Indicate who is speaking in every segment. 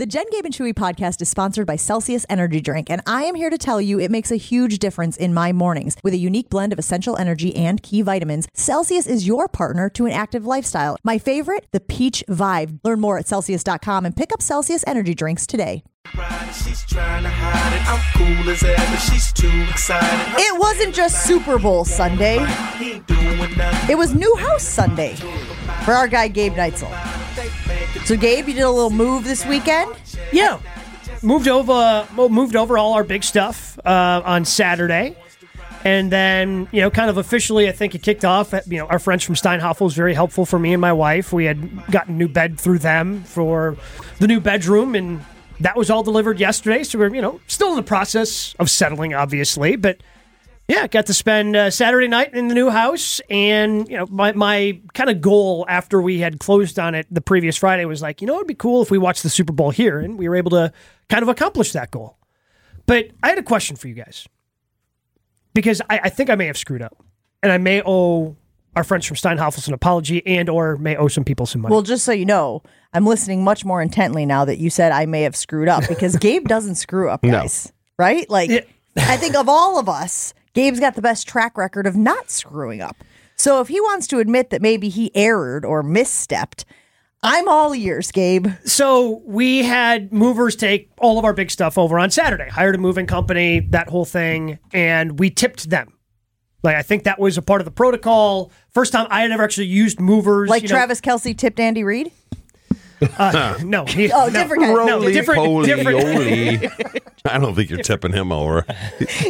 Speaker 1: The Jen Gabe and Chewy podcast is sponsored by Celsius Energy Drink, and I am here to tell you it makes a huge difference in my mornings. With a unique blend of essential energy and key vitamins, Celsius is your partner to an active lifestyle. My favorite, the Peach Vibe. Learn more at Celsius.com and pick up Celsius Energy Drinks today.
Speaker 2: She's trying to hide it. I'm cool as ever. She's too excited.
Speaker 1: It wasn't just Super Bowl Sunday,
Speaker 2: He ain't doing nothing.
Speaker 1: it was New House Sunday for our guy Gabe Neitzel. So, Gabe, you did a little move this weekend?
Speaker 3: Yeah, moved over. Moved over all our big stuff uh, on Saturday, and then you know, kind of officially, I think it kicked off. You know, our friends from Steinhafel was very helpful for me and my wife. We had gotten new bed through them for the new bedroom, and that was all delivered yesterday. So we're you know still in the process of settling, obviously, but. Yeah, got to spend uh, Saturday night in the new house, and you know, my my kind of goal after we had closed on it the previous Friday was like, you know, it'd be cool if we watched the Super Bowl here, and we were able to kind of accomplish that goal. But I had a question for you guys because I, I think I may have screwed up, and I may owe our friends from Steinhafels an apology, and or may owe some people some money.
Speaker 1: Well, just so you know, I'm listening much more intently now that you said I may have screwed up because Gabe doesn't screw up, guys. Right? Like,
Speaker 3: Yeah.
Speaker 1: I think of all of us, Gabe's got the best track record of not screwing up. So if he wants to admit that maybe he erred or misstepped, I'm all ears, Gabe.
Speaker 3: So we had movers take all of our big stuff over on Saturday, hired a moving company, that whole thing, and we tipped them. Like I think that was a part of the protocol. First time I had ever actually used movers.
Speaker 1: Like
Speaker 3: you know-
Speaker 1: Travis Kelce tipped Andy Uh, Reid.
Speaker 3: no, he-
Speaker 1: Oh,
Speaker 3: no.
Speaker 1: different guy.
Speaker 3: No, different,
Speaker 4: poly
Speaker 3: different.
Speaker 4: I don't think you're tipping him over.
Speaker 1: Yeah,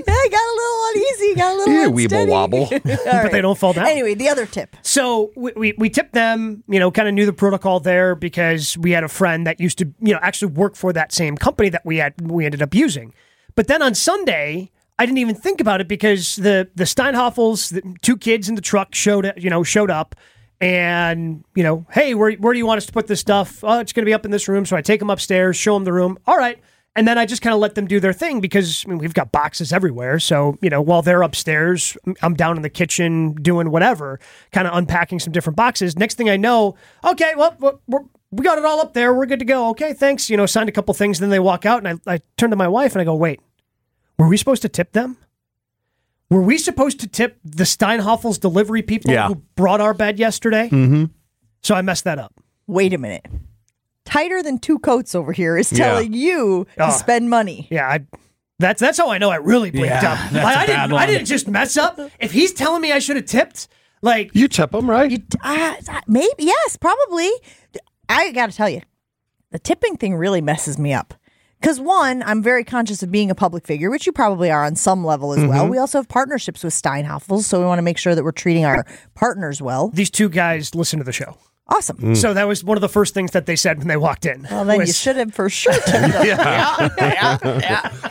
Speaker 1: I got a little uneasy, got a little
Speaker 4: Yeah,
Speaker 1: unsteady.
Speaker 4: weeble wobble.
Speaker 3: but they don't fall down.
Speaker 1: Anyway, the other tip.
Speaker 3: So we, we, we tipped them, you know, kind of knew the protocol there because we had a friend that used to, you know, actually work for that same company that we had we ended up using. But then on Sunday, I didn't even think about it because the the Steinhafels, the two kids in the truck showed you know showed up and you know, hey, where where do you want us to put this stuff? Oh, it's going to be up in this room. So I take them upstairs, show them the room. All right. And then I just kind of let them do their thing because I mean, we've got boxes everywhere. So, you know, while they're upstairs, I'm down in the kitchen doing whatever, kind of unpacking some different boxes. Next thing I know, okay, well, we got it all up there. We're good to go. Okay, thanks. You know, signed a couple things. Then they walk out, and I, I turn to my wife and I go, wait, were we supposed to tip them? Were we supposed to tip the Steinhafels delivery people
Speaker 4: Yeah.
Speaker 3: who brought our bed yesterday? Mm-hmm. So I messed that up.
Speaker 1: Wait a minute. Tighter than two coats over here is
Speaker 4: Yeah.
Speaker 1: telling you to
Speaker 3: Oh.
Speaker 1: spend money.
Speaker 3: Yeah, I, that's that's how I know I really blinked
Speaker 5: Yeah,
Speaker 3: up.
Speaker 5: that's
Speaker 3: Like,
Speaker 5: a
Speaker 3: I
Speaker 5: bad
Speaker 3: didn't I didn't just mess up. If he's telling me I should have tipped, like
Speaker 4: You tip him, right?
Speaker 1: You, uh, maybe yes, probably. I got to tell you, the tipping thing really messes me up. Because one, I'm very conscious of being a public figure, which you probably are on some level as well. Mm-hmm. We also have partnerships with Steinhafels, so we want to make sure that we're treating our partners well.
Speaker 3: these two guys listen to the show.
Speaker 1: Awesome. Mm.
Speaker 3: So that was one of the first things that they said when they walked in.
Speaker 1: Well, then you should have for sure tipped them.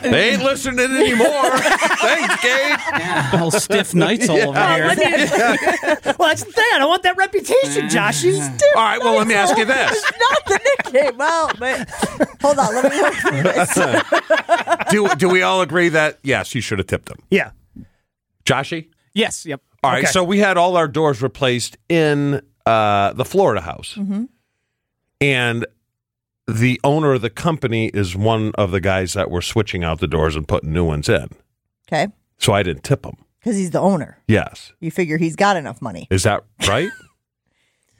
Speaker 4: They ain't listening anymore. Thanks, Gabe.
Speaker 5: Little stiff nights all over here.
Speaker 3: Well, that's the thing. I don't want that reputation, Joshy.
Speaker 4: All right, well, let me ask you this.
Speaker 1: Not the nickname. Well, but hold on. Let me work through this.
Speaker 4: Do, do we all agree that, yes, you should have tipped him?
Speaker 3: Yeah.
Speaker 4: Joshy?
Speaker 5: Yes, yep.
Speaker 4: All right,
Speaker 3: Okay.
Speaker 4: so we had all our doors replaced in uh, the Florida house. And the owner of the company is one of the guys that were switching out the doors and putting new ones in.
Speaker 1: Okay.
Speaker 4: So I didn't tip him.
Speaker 1: Because he's the owner.
Speaker 4: Yes.
Speaker 1: You figure he's got enough money.
Speaker 4: Is that right?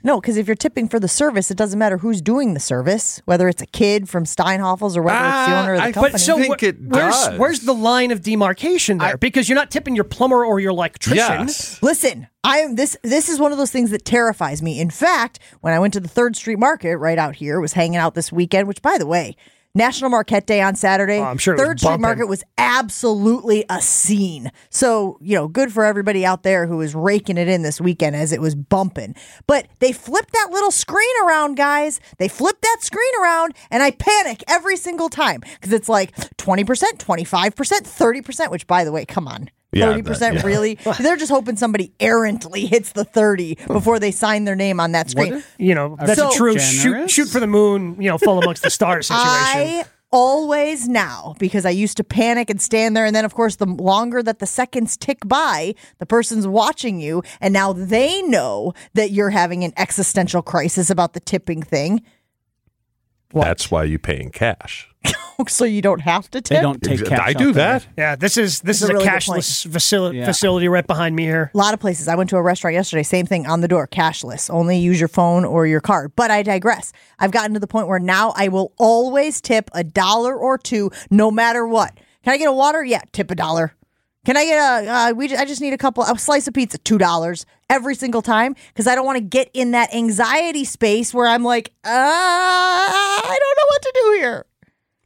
Speaker 1: No, because if you're tipping for the service, it doesn't matter who's doing the service, whether it's a kid from Steinhafels or whether it's the
Speaker 4: Ah,
Speaker 1: owner of the
Speaker 4: I-
Speaker 1: company.
Speaker 3: But so
Speaker 4: think
Speaker 3: wh-
Speaker 4: it
Speaker 3: where's
Speaker 4: does.
Speaker 3: where's the line of demarcation there? because you're not tipping your plumber or your electrician.
Speaker 4: yes.
Speaker 1: Listen, I am this. This is one of those things that terrifies me. In fact, when I went to the Third Street Market right out here, was hanging out this weekend. Which, by the way, National Marquette Day on Saturday.
Speaker 3: Oh, I'm sure
Speaker 1: Third Street. Market was absolutely a scene. So you know, good for everybody out there who was raking it in this weekend as it was bumping. But they flipped that little screen around, guys. They flipped that screen around, and I panic every single time because it's like twenty percent, twenty five percent, thirty percent. Which, by the way, come on.
Speaker 4: Yeah,
Speaker 1: Thirty percent,
Speaker 4: yeah.
Speaker 1: really? They're just hoping somebody errantly hits the thirty before they sign their name on that screen.
Speaker 3: You know, that's
Speaker 1: So-
Speaker 3: a true shoot,
Speaker 5: Generous?
Speaker 3: shoot for the moon, you know, fall amongst the stars situation.
Speaker 1: I always now because I used to panic and stand there, and then of course the longer that the seconds tick by, the person's watching you, and now they know that you're having an existential crisis about the tipping thing.
Speaker 4: That's why you pay in cash.
Speaker 1: so you don't have to tip.
Speaker 5: They don't take cash.
Speaker 4: I
Speaker 5: out
Speaker 4: do
Speaker 5: there.
Speaker 4: that.
Speaker 3: Yeah, this is this
Speaker 1: That's
Speaker 3: is
Speaker 1: a
Speaker 3: a,
Speaker 1: really good
Speaker 3: cashless facility
Speaker 5: Yeah.
Speaker 3: facility right behind me here.
Speaker 1: A lot of places. I went to a restaurant yesterday, same thing on the door, cashless. Only use your phone or your card. But I digress. I've gotten to the point where now I will always tip a dollar or two no matter what. Can I get a water? Yeah, tip a dollar. Can I get a uh, we I just need a couple a slice of pizza, $2 every single time because I don't want to get in that anxiety space where I'm like, uh, I don't know what to do here.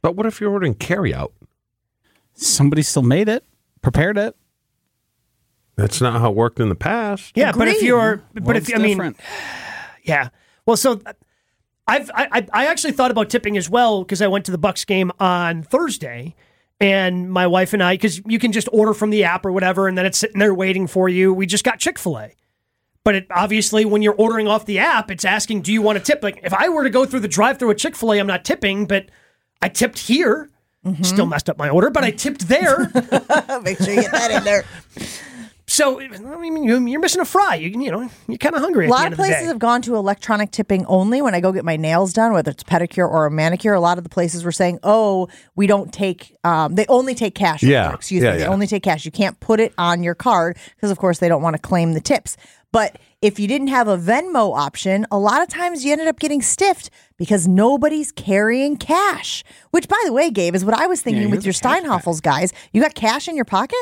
Speaker 4: But what if you're ordering carryout?
Speaker 5: Somebody still made it, prepared it.
Speaker 4: That's not how it worked in the past.
Speaker 3: Yeah, but if you're but
Speaker 5: World's
Speaker 3: if I mean
Speaker 5: different.
Speaker 3: Yeah. Well, so I've I, I- I actually thought about tipping as well because I went to the Bucks game on Thursday, and my wife and I because you can just order from the app or whatever, and then it's sitting there waiting for you. We just got Chick Fil A. But it, obviously, when you're ordering off the app, it's asking, "Do you want to tip?" Like, if I were to go through the drive-through at Chick Fil A, I'm not tipping, but I tipped here. Still messed up my order, but I tipped there.
Speaker 1: Make sure you get that in there.
Speaker 3: so I mean, you- you're missing a fry. You, you know, you're kind of hungry.
Speaker 1: A
Speaker 3: at
Speaker 1: lot
Speaker 3: the
Speaker 1: of
Speaker 3: end of the
Speaker 1: places
Speaker 3: day.
Speaker 1: have gone to electronic tipping only when I go get my nails done, whether it's pedicure or a manicure. A lot of the places were saying, "Oh, we don't take. Um, they only take cash.
Speaker 4: Yeah.
Speaker 1: excuse
Speaker 4: Yeah,
Speaker 1: me. They only take cash. You can't put it on your card because, of course, they don't want to claim the tips. But if you didn't have a Venmo option, a lot of times you ended up getting stiffed because nobody's carrying cash. Which, by the way, Gabe, is what I was thinking
Speaker 5: you
Speaker 1: with your
Speaker 5: have a
Speaker 1: Steinhafels guys. You got cash in your pocket.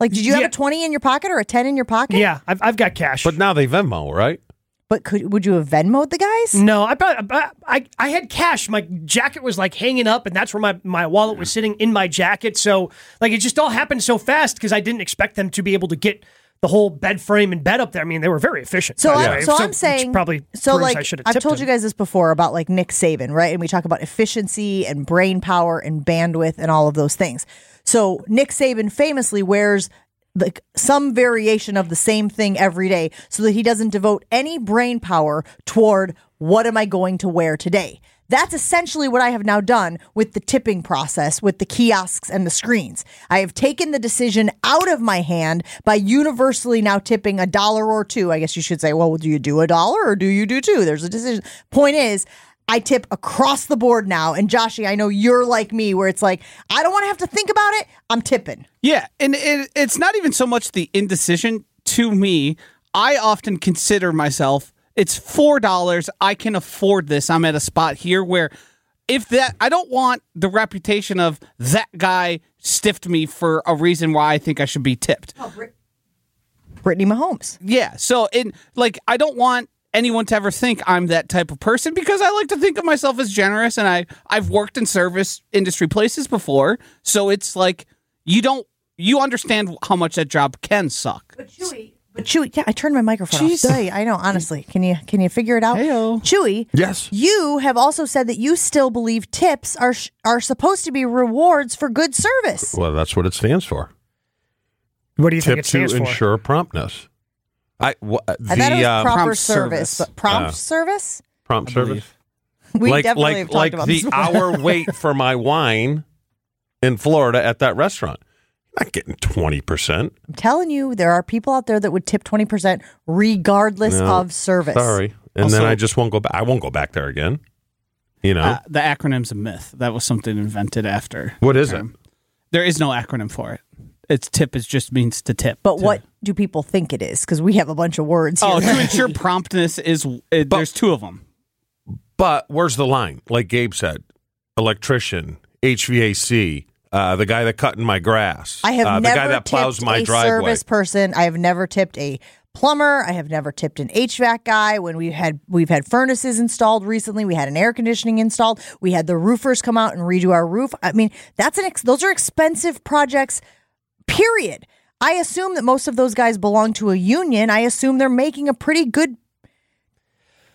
Speaker 1: Like, did you have a twenty in your pocket or a ten in your pocket?
Speaker 3: Yeah, I've, I've got cash.
Speaker 4: But now they Venmo, right?
Speaker 1: But could would you have Venmoed the guys?
Speaker 3: No, I, brought- I I I had cash. My jacket was like hanging up, and that's where my, my wallet was sitting in my jacket. So like it just all happened so fast because I didn't expect them to be able to get the whole bed frame and bed up there. I mean, they were very efficient.
Speaker 1: So, I'm,
Speaker 3: way.
Speaker 1: so, so
Speaker 3: I'm
Speaker 1: saying
Speaker 3: probably
Speaker 1: so like
Speaker 3: I have
Speaker 1: told you guys this before about like Nick Saban, right? And we talk about efficiency and brain power and bandwidth and all of those things. So Nick Saban famously wears like some variation of the same thing every day so that he doesn't devote any brain power toward what am I going to wear today. That's essentially what I have now done with the tipping process, with the kiosks and the screens. I have taken the decision out of my hand by universally now tipping a dollar or two. I guess you should say, well, do you do a dollar or do you do two? There's a decision. Point is, I tip across the board now. And Joshy, I know you're like me, where it's like, I don't want to have to think about it. I'm tipping.
Speaker 5: Yeah, and it, it's not even so much the indecision to me. I often consider myself it's four dollars. I can afford this. I'm at a spot here where if that I don't want the reputation of that guy stiffed me for a reason why I think I should be tipped.
Speaker 1: Oh, Brittany Mahomes.
Speaker 5: Yeah. So in like I don't want anyone to ever think I'm that type of person because I like to think of myself as generous and I I've worked in service industry places before. So it's like you don't you understand how much that job can suck.
Speaker 1: But Chewy, but Chewy, yeah, I turned my microphone
Speaker 5: Jeez.
Speaker 1: off. Sorry, I know. Honestly, can you can you figure it out?
Speaker 5: Heyo.
Speaker 1: Chewy.
Speaker 4: Yes.
Speaker 1: You have also said that you still believe tips are sh- are supposed to be rewards for good service.
Speaker 4: Well, that's what it stands for.
Speaker 3: What do you think
Speaker 4: Tip
Speaker 3: it stands
Speaker 4: to
Speaker 3: for?
Speaker 4: ensure promptness. I wha- the
Speaker 1: I thought it was
Speaker 4: uh,
Speaker 1: proper
Speaker 5: prompt
Speaker 1: service,
Speaker 5: service.
Speaker 1: but prompt
Speaker 4: Uh,
Speaker 1: service.
Speaker 4: prompt
Speaker 5: I
Speaker 4: service.
Speaker 5: believe.
Speaker 1: We
Speaker 4: like
Speaker 1: definitely
Speaker 4: like
Speaker 1: have talked
Speaker 4: like
Speaker 1: about
Speaker 4: the
Speaker 1: this
Speaker 4: hour wait for my wine in Florida at that restaurant. I'm not getting twenty percent.
Speaker 1: I'm telling you, there are people out there that would tip twenty percent regardless
Speaker 4: No,
Speaker 1: of service.
Speaker 4: Sorry, and then I just won't go back. I won't go back there again. You know
Speaker 5: Uh, the acronym's a myth. That was something invented after.
Speaker 4: what is
Speaker 5: the
Speaker 4: it?
Speaker 5: term. There is no acronym for it. It's tip is just means to tip.
Speaker 1: But
Speaker 5: To-
Speaker 1: what do people think it is? Because we have a bunch of words here.
Speaker 5: Oh, to ensure promptness is it, there's two of them.
Speaker 4: But where's the line? Like Gabe said, electrician, HVAC, uh, the guy that cut in my grass,
Speaker 1: I have
Speaker 4: uh, the
Speaker 1: never
Speaker 4: guy that plows
Speaker 1: tipped
Speaker 4: my
Speaker 1: a
Speaker 4: driveway.
Speaker 1: service person. I have never tipped a plumber. I have never tipped an HVAC guy. When we had we've had furnaces installed recently, we had an air conditioning installed. We had the roofers come out and redo our roof. I mean, that's an ex- those are expensive projects. Period. I assume that most of those guys belong to a union. I assume they're making a pretty good.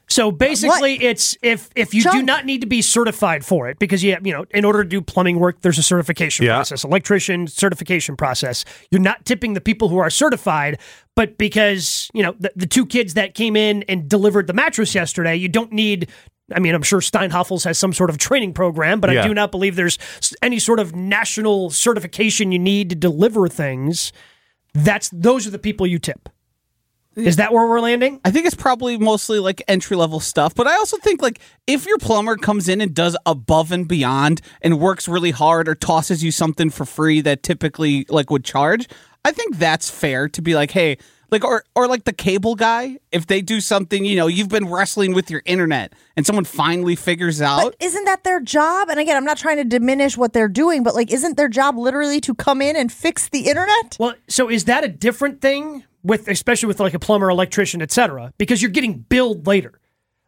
Speaker 3: So basically, it's if if you do not need to be certified for it, because you have, you know, in order to do plumbing work, there's a certification
Speaker 4: Yeah.
Speaker 3: process, electrician certification process. You're not tipping the people who are certified, but because you know the, the two kids that came in and delivered the mattress yesterday, you don't need. I mean, I'm sure Steinhafels has some sort of training program, but I do not believe there's any sort of national certification you need to deliver things. That's those are the people you tip. Is that where we're landing?
Speaker 5: I think it's probably mostly like entry level stuff, but I also think like if your plumber comes in and does above and beyond and works really hard or tosses you something for free that typically like would charge, I think that's fair to be like, hey, like or or like the cable guy, if they do something, you know, you've been wrestling with your internet and someone finally figures out
Speaker 1: But isn't that their job? And again, I'm not trying to diminish what they're doing, but like, isn't their job literally to come in and fix the internet?
Speaker 3: Well, so is that a different thing with, especially with like a plumber, electrician, etc.? Because you're getting billed later.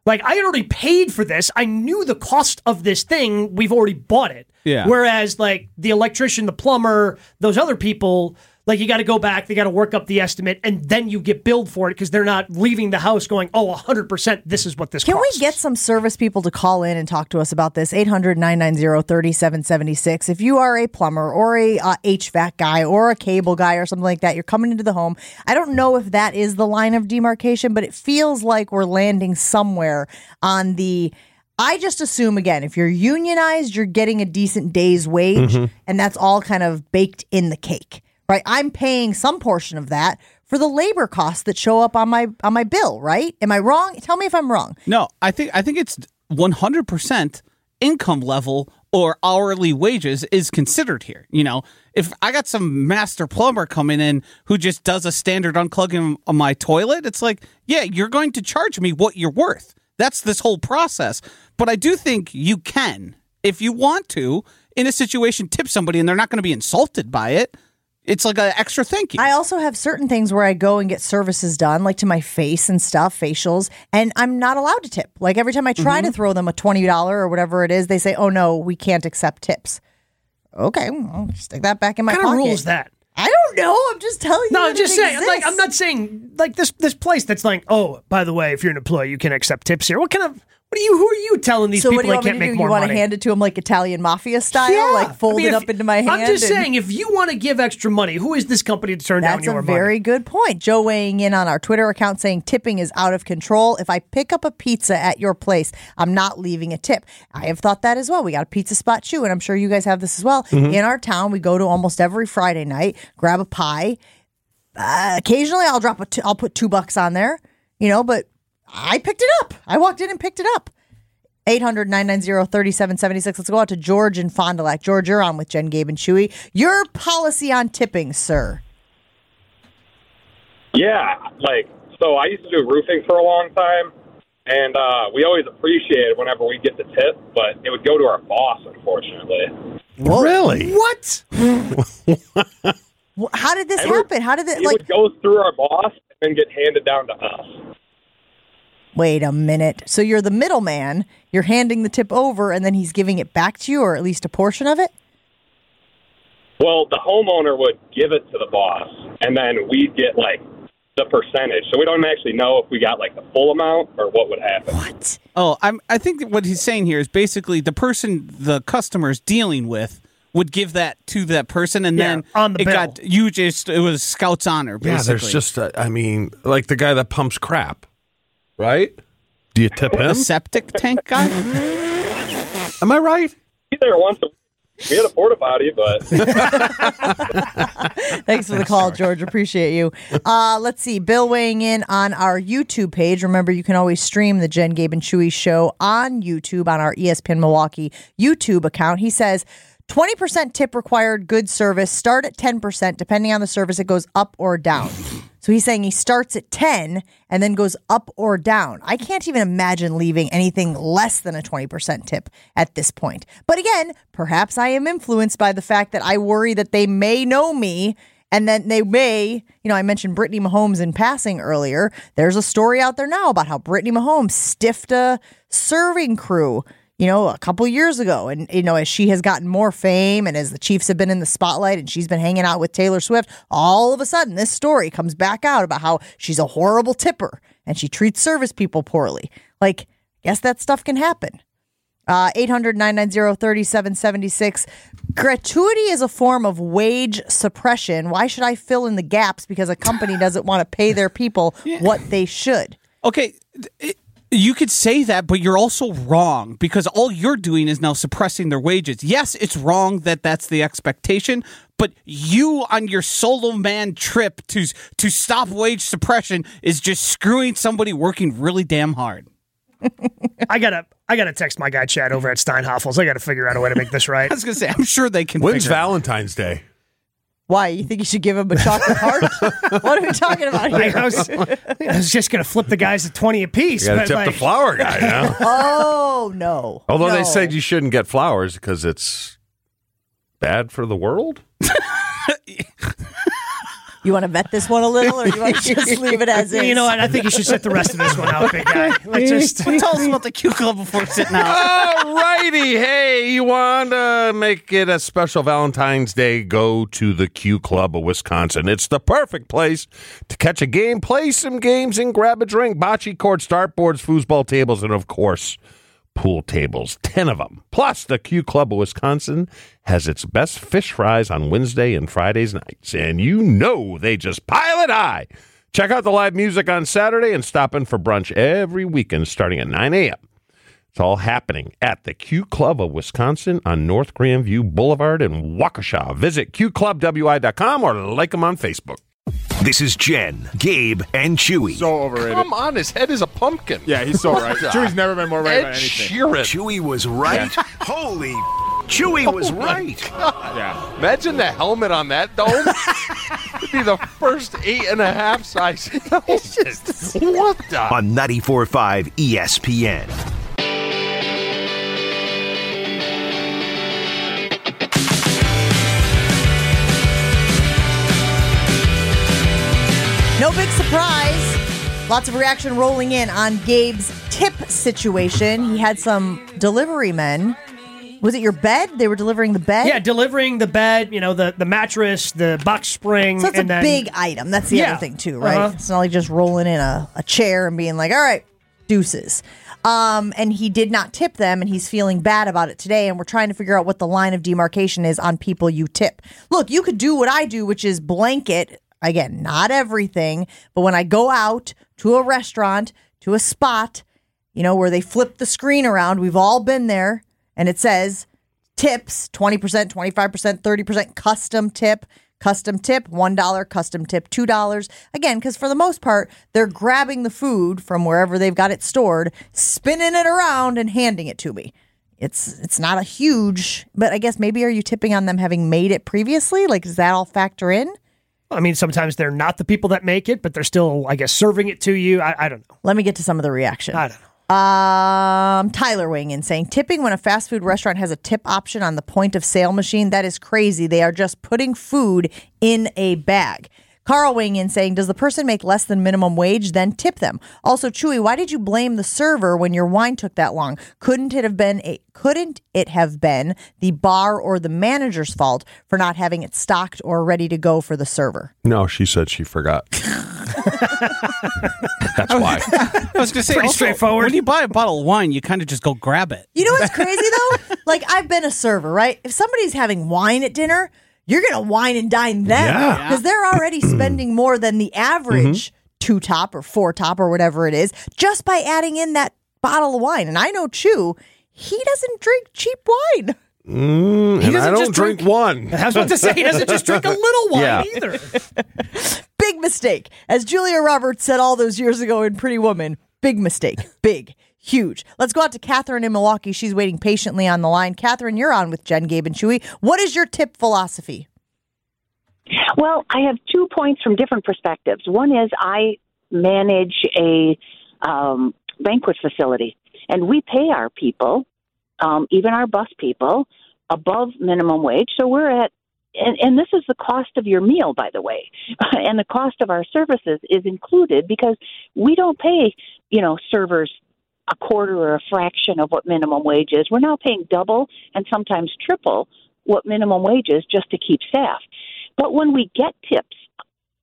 Speaker 3: Like I had already paid for this. I knew the cost of this thing. We've already bought it.
Speaker 5: Yeah.
Speaker 3: Whereas like the electrician, the plumber, those other people, like you got to go back, they got to work up the estimate, and then you get billed for it because they're not leaving the house going, oh, 100%, this is what this
Speaker 1: Can
Speaker 3: costs.
Speaker 1: we get some service people to call in and talk to us about this? 800 990 3776. If you are a plumber or a uh, HVAC guy or a cable guy or something like that, you're coming into the home. I don't know if that is the line of demarcation, but it feels like we're landing somewhere on the. I just assume, again, if you're unionized, you're getting a decent day's wage, and that's all kind of baked in the cake, right? I'm paying some portion of that for the labor costs that show up on my on my bill, right? Am I wrong? Tell me if I'm wrong.
Speaker 5: No, I think I think it's 100% income level or hourly wages is considered here. You know, if I got some master plumber coming in who just does a standard unclogging of my toilet, it's like, yeah, you're going to charge me what you're worth. That's this whole process. But I do think you can, if you want to, in a situation, tip somebody and they're not going to be insulted by it. It's like an extra thank you.
Speaker 1: I also have certain things where I go and get services done, like to my face and stuff, facials, and I'm not allowed to tip. Like every time I try
Speaker 3: Mm-hmm.
Speaker 1: to throw them a $20 or whatever it is, they say, oh no, we can't accept tips. Okay, well, stick that back in my
Speaker 3: What kind
Speaker 1: pocket.
Speaker 3: of rule is that?
Speaker 1: I don't know. I'm just telling you.
Speaker 3: No, I'm just saying. Like. I'm not saying like this. This place that's like, oh, by the way, if you're an employee, you can accept tips here. What kind of? What are you? Who are you telling these
Speaker 1: So what
Speaker 3: people
Speaker 1: do you want me
Speaker 3: can't
Speaker 1: to
Speaker 3: make
Speaker 1: do? You want
Speaker 3: money?
Speaker 1: to hand it to him like Italian mafia style,
Speaker 3: Yeah.
Speaker 1: like fold
Speaker 3: I mean,
Speaker 1: it
Speaker 3: if-
Speaker 1: up into my hand?
Speaker 3: I'm just
Speaker 1: and-
Speaker 3: saying, if you want to give extra money, who is this company to turn down your money?
Speaker 1: That's a very good point. Joe weighing in on our Twitter account saying tipping is out of control. If I pick up a pizza at your place, I'm not leaving a tip. I have thought that as well. We got a pizza spot too, and I'm sure you guys have this as well.
Speaker 3: Mm-hmm.
Speaker 1: In our town, we go to almost every Friday night, grab a pie. Uh, occasionally, I'll drop a. T- I'll put two bucks on there, you know. But I picked it up. I walked in and picked it up. 800 990 3776. Let's go out to George in Fond du Lac. George, you're on with Jen, Gabe, and Chewy. Your policy on tipping, sir.
Speaker 6: Yeah, like so I used to do roofing for a long time and uh we always appreciated whenever we get the tip, but it would go to our boss unfortunately.
Speaker 4: Really?
Speaker 3: What?
Speaker 1: How did this
Speaker 6: Ever-
Speaker 1: happen? How did it
Speaker 6: It
Speaker 1: like?
Speaker 6: would go through our boss and get handed down to us.
Speaker 1: Wait a minute. So you're the middleman. You're handing the tip over, and then he's giving it back to you, or at least a portion of it.
Speaker 6: Well, the homeowner would give it to the boss and then we'd get like the percentage. So we don't actually know if we got like the full amount or what would happen.
Speaker 1: What?
Speaker 5: Oh, I'm. I think what he's saying here is basically the person the customer's dealing with would give that to that person, and
Speaker 3: Yeah,
Speaker 5: then
Speaker 3: on the
Speaker 5: it
Speaker 3: bill.
Speaker 5: got you just it was Scout's honor. Basically.
Speaker 4: Yeah, there's just, a, I mean, like the guy that pumps crap, right? Do you tip
Speaker 5: the
Speaker 4: him?
Speaker 5: septic tank guy.
Speaker 4: Am I right?
Speaker 6: He's there once a we had a porta potty, but
Speaker 1: Thanks for the call, George. Appreciate you. Uh, let's see. Bill weighing in on our YouTube page. Remember, you can always stream the Jen, Gabe, and Chewy show on YouTube on our ESPN Milwaukee YouTube account. He says 20% tip required, good service. Start at 10%. Depending on the service, it goes up or down. So he's saying he starts at 10 and then goes up or down. I can't even imagine leaving anything less than a 20% tip at this point. But again, perhaps I am influenced by the fact that I worry that they may know me and then they may, you know, I mentioned Brittany Mahomes in passing earlier. There's a story out there now about how Brittany Mahomes stiffed a serving crew you know, a couple years ago. And, you know, as she has gotten more fame and as the Chiefs have been in the spotlight and she's been hanging out with Taylor Swift, all of a sudden this story comes back out about how she's a horrible tipper and she treats service people poorly. Like, guess that stuff can happen. Uh, 800 990 3776. Gratuity is a form of wage suppression. Why should I fill in the gaps because a company doesn't want to pay their people what they should?
Speaker 5: Okay, it, You could say that, but you're also wrong because all you're doing is now suppressing their wages. Yes, it's wrong that that's the expectation, but you on your solo man trip to to stop wage suppression is just screwing somebody working really damn hard.
Speaker 3: I gotta I gotta text my guy Chad over at Steinhafels. I gotta figure out a way to make this right.
Speaker 5: I was gonna say, I'm sure they can.
Speaker 4: When's
Speaker 5: figure it out.
Speaker 4: Valentine's Day?
Speaker 1: Why? You think you should give him a chocolate heart? what are we talking about
Speaker 3: I,
Speaker 1: here?
Speaker 3: was, I was just gonna flip the guys at twenty apiece.
Speaker 4: You got to tip
Speaker 3: like,
Speaker 4: the flower guy now.
Speaker 1: Oh no!
Speaker 4: Although they said you shouldn't get flowers because it's bad for the world.
Speaker 1: you want to vet this one a little, or you want to just leave it as is?
Speaker 3: You know what? I think you should set the rest of this one out, big guy. Let's just
Speaker 5: Tell us about the Q Club before sitting out.
Speaker 4: All righty. Hey, you want to make it a special Valentine's Day? Go to the Q Club of Wisconsin. It's the perfect place to catch a game, play some games, and grab a drink. Bocce courts, dartboards, foosball tables, and of course, pool tables. 10 of them. Plus, the Q Club of Wisconsin has its best fish fries on Wednesday and Fridays nights. And you know they just pile it high. Check out the live music on Saturday and stop in for brunch every weekend starting at 9 a.m. It's all happening at the Q Club of Wisconsin on North Grandview Boulevard in Waukesha. Visit qclubwi.com or like them on Facebook.
Speaker 7: This is Jen, Gabe, and Chewy.
Speaker 8: So overrated.
Speaker 4: Come on, his head is a pumpkin.
Speaker 8: Yeah, he's so right. Chewy's never been more right
Speaker 4: Ed
Speaker 8: about anything.
Speaker 4: Sheeran.
Speaker 7: Chewy was right. Holy, Chewy was oh right.
Speaker 8: Yeah.
Speaker 4: Imagine the helmet on that dome. It'd be the first eight and a half size helmet. what the?
Speaker 7: On 94.5 ESPN.
Speaker 1: No big surprise. Lots of reaction rolling in on Gabe's tip situation. He had some delivery men. Was it your bed? They were delivering the bed?
Speaker 3: yeah, delivering the bed, you know, the the mattress, the box spring,
Speaker 1: So it's a
Speaker 3: then
Speaker 1: big item. That's the
Speaker 3: Yeah.
Speaker 1: other thing too, right?
Speaker 3: Uh-huh.
Speaker 1: It's not like just rolling in a, a chair and being like, all right, deuces. Um, and he did not tip them and he's feeling bad about it today. And we're trying to figure out what the line of demarcation is on people you tip. Look, you could do what I do, which is blanket, again, not everything, but when I go out to a restaurant, to a spot, you know, where they flip the screen around, we've all been there, and it says tips 20%, 25%, 30% custom tip. Custom tip, $1, custom tip, $2. Again, because for the most part, they're grabbing the food from wherever they've got it stored, spinning it around, and handing it to me. It's it's not a huge, but I guess maybe are you tipping on them having made it previously? Like, does that all factor in?
Speaker 3: I mean, sometimes they're not the people that make it, but they're still, I guess, serving it to you. I, I don't know.
Speaker 1: Let me get to some of the reaction.
Speaker 3: I don't know.
Speaker 1: Um, Tyler weighing in saying tipping when a fast food restaurant has a tip option on the point of sale machine, that is crazy. They are just putting food in a bag. Carl weighing in saying, Does the person make less than minimum wage? Then tip them. Also, Chewy, why did you blame the server when your wine took that long? Couldn't it have been a couldn't it have been the bar or the manager's fault for not having it stocked or ready to go for the server?
Speaker 4: No, she said she forgot. That's why.
Speaker 5: I was gonna say,
Speaker 3: Pretty
Speaker 5: also,
Speaker 3: straightforward.
Speaker 5: When you buy a bottle of wine, you kind of just go grab it.
Speaker 1: You know what's crazy though? like I've been a server, right? If somebody's having wine at dinner, you're gonna wine and dine them
Speaker 4: Yeah.
Speaker 1: because they're already spending more than the average two top or four top or whatever it is just by adding in that bottle of wine. And I know Chew, he doesn't drink cheap wine.
Speaker 4: Mm, and
Speaker 3: doesn't
Speaker 4: don't
Speaker 3: just
Speaker 4: drink,
Speaker 3: drink-
Speaker 4: one.
Speaker 3: I was about to say he doesn't just drink a little wine
Speaker 4: Yeah.
Speaker 3: either.
Speaker 1: Big mistake. As Julia Roberts said all those years ago in Pretty Woman, big mistake. Big. Huge. Let's go out to Catherine in Milwaukee. She's waiting patiently on the line. Catherine, you're on with Jen, Gabe, and Chewy. What is your tip philosophy?
Speaker 9: Well, I have two points from different perspectives. One is I manage a um, banquet facility, and we pay our people, um, even our bus people, above minimum wage. So we're at, and, and this is the cost of your meal, by the way, and the cost of our services is included because we don't pay, you know, servers a quarter or a fraction of what minimum wage is. We're now paying double and sometimes triple what minimum wage is just to keep staff. But when we get tips,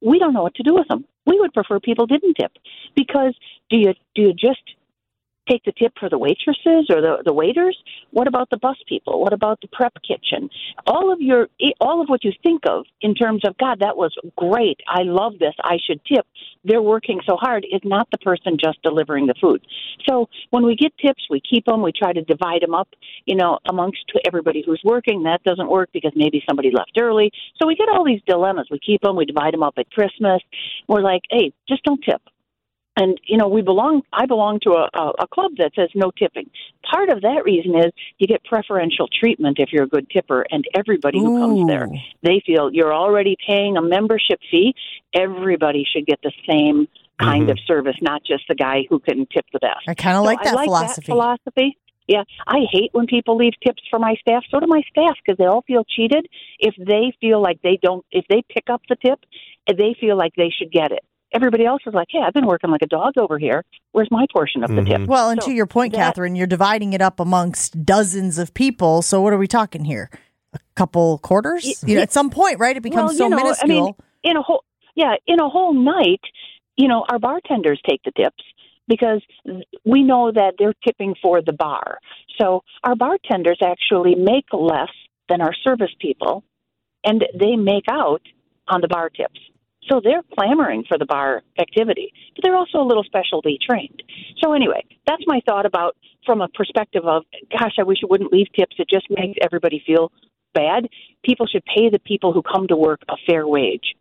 Speaker 9: we don't know what to do with them. We would prefer people didn't tip because do you do you just take the tip for the waitresses or the, the waiters? What about the bus people? What about the prep kitchen? All of your all of what you think of in terms of God, that was great. I love this. I should tip. They're working so hard is not the person just delivering the food. So when we get tips, we keep them. We try to divide them up, you know, amongst everybody who's working. That doesn't work because maybe somebody left early. So we get all these dilemmas. We keep them. We divide them up at Christmas. We're like, hey, just don't tip and you know we belong i belong to a, a, a club that says no tipping. Part of that reason is you get preferential treatment if you're a good tipper and everybody who comes there they feel you're already paying a membership fee. Everybody should get the same kind
Speaker 4: Mm-hmm.
Speaker 9: of service not just the guy who can tip the best.
Speaker 1: I kind of
Speaker 9: So
Speaker 1: like
Speaker 9: I
Speaker 1: that
Speaker 9: like
Speaker 1: philosophy.
Speaker 9: that philosophy. yeah. I hate when people leave tips for my staff. So do my staff because they all feel cheated. If they feel like they don't if they pick up the tip they feel like they should get it everybody else is like hey i've been working like a dog over here where's my portion of the
Speaker 4: Mm-hmm.
Speaker 9: tip
Speaker 1: Well, and
Speaker 9: So
Speaker 1: to your point,
Speaker 9: that-
Speaker 1: Catherine, you're dividing it up amongst dozens of people. So what are we talking here? A couple quarters?
Speaker 9: Y-
Speaker 1: You know,
Speaker 9: y-
Speaker 1: at some point, right? It becomes
Speaker 9: well,
Speaker 1: so
Speaker 9: you know,
Speaker 1: minuscule.
Speaker 9: I mean, in a whole yeah, in a whole night, you know, our bartenders take the tips because we know that they're tipping for the bar. So our bartenders actually make less than our service people, and they make out on the bar tips. So they're clamoring for the bar activity, but they're also a little specialty trained. So anyway, that's my thought about from a perspective of, gosh, I wish it wouldn't leave tips. It just makes everybody feel bad. People should pay the people who come to work a fair wage.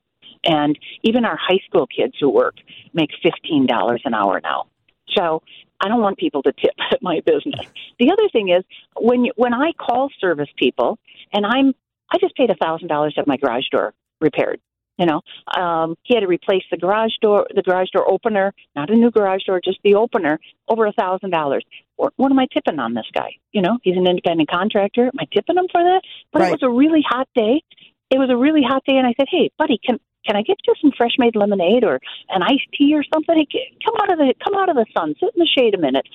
Speaker 9: And even our high school kids who work make $15 an hour now. So I don't want people to tip at my business. The other thing is when you, when I call service people and I'm I just paid a thousand dollars to have my garage door repaired. You know, um, he had to replace the garage door, the garage door opener, not a new garage door, just the opener, over a thousand dollars. What what am I tipping on this guy? You know, he's an independent contractor. Am I tipping him for that? But
Speaker 1: Right.
Speaker 9: it was a really hot day. It was a really hot day, and I said, "Hey, buddy, can can I get you some fresh made lemonade or an iced tea or something? Hey, come out of the come out of the sun, sit in the shade a minute."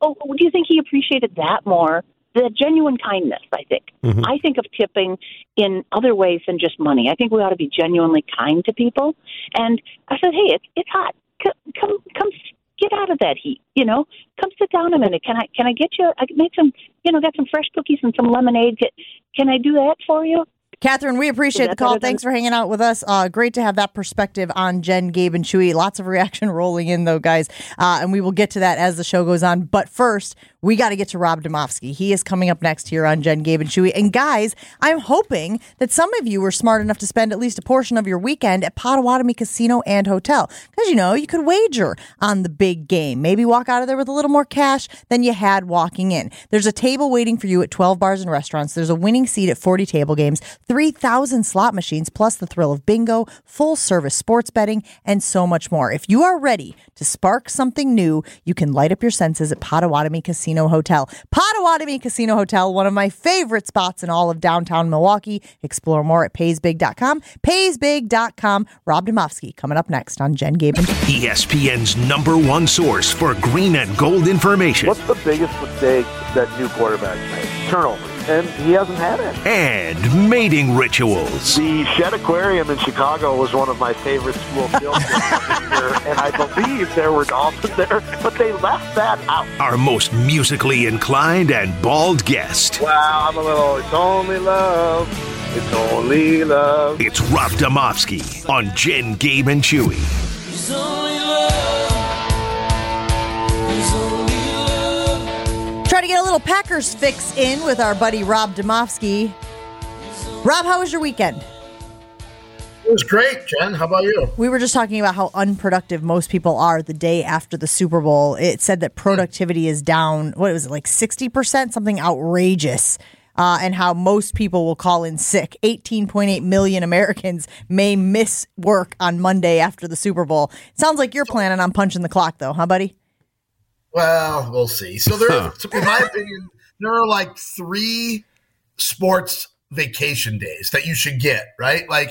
Speaker 9: Oh, do you think he appreciated that more? The genuine kindness, I think. Mm-hmm. I think of tipping in other ways than just money. I think we ought to be genuinely kind to people. And I said, "Hey, it's it's hot. Come come come get out of that heat. You know, come sit down a minute. Can I can I get you? I can make some. You know, got some fresh cookies and some lemonade. Can, can I do that for you?
Speaker 1: Catherine, we appreciate the call. Thanks for hanging out with us. Uh, great to have that perspective on Jen, Gabe, and Chewy. Lots of reaction rolling in, though, guys. Uh, and we will get to that as the show goes on. But first, we got to get to Rob Demovsky. He is coming up next here on Jen, Gabe, and Chewy. And guys, I'm hoping that some of you were smart enough to spend at least a portion of your weekend at Potawatomi Casino and Hotel. Because, you know, you could wager on the big game. Maybe walk out of there with a little more cash than you had walking in. There's a table waiting for you at 12 bars and restaurants. There's a winning seat at 40 table games, 3,000 slot machines, plus the thrill of bingo, full service sports betting, and so much more. If you are ready to spark something new, you can light up your senses at Potawatomi Casino Hotel. Potawatomi Casino Hotel, one of my favorite spots in all of downtown Milwaukee. Explore more at paysbig.com. Paysbig.com. Rob Demovsky coming up next on Jen Gabe and
Speaker 7: E ESPN's number one source for green and gold information.
Speaker 10: What's the biggest mistake that new quarterbacks make? Turnovers. And he hasn't had it.
Speaker 7: and mating rituals.
Speaker 10: The Shedd Aquarium in Chicago was one of my favorite school field trips and I believe there were dolphins there, but they left that out.
Speaker 7: Our most musically inclined and bald guest.
Speaker 10: Wow, I'm a little, it's only love. It's only love.
Speaker 7: It's Rob Demovsky on Jen, Gabe, and Chewy.
Speaker 1: To get a little Packers fix in with our buddy Rob Demovsky. Rob, how was your weekend?
Speaker 11: It was great, Jen. How about you?
Speaker 1: We were just talking about how unproductive most people are the day after the Super Bowl. It said that productivity is down, what was it, like 60%? Something outrageous. Uh, and how most people will call in sick. 18.8 million Americans may miss work on Monday after the Super Bowl. Sounds like you're planning on punching the clock, though, huh, buddy?
Speaker 11: Well, we'll see. So there, in my opinion, there are like three sports vacation days that you should get. Right, like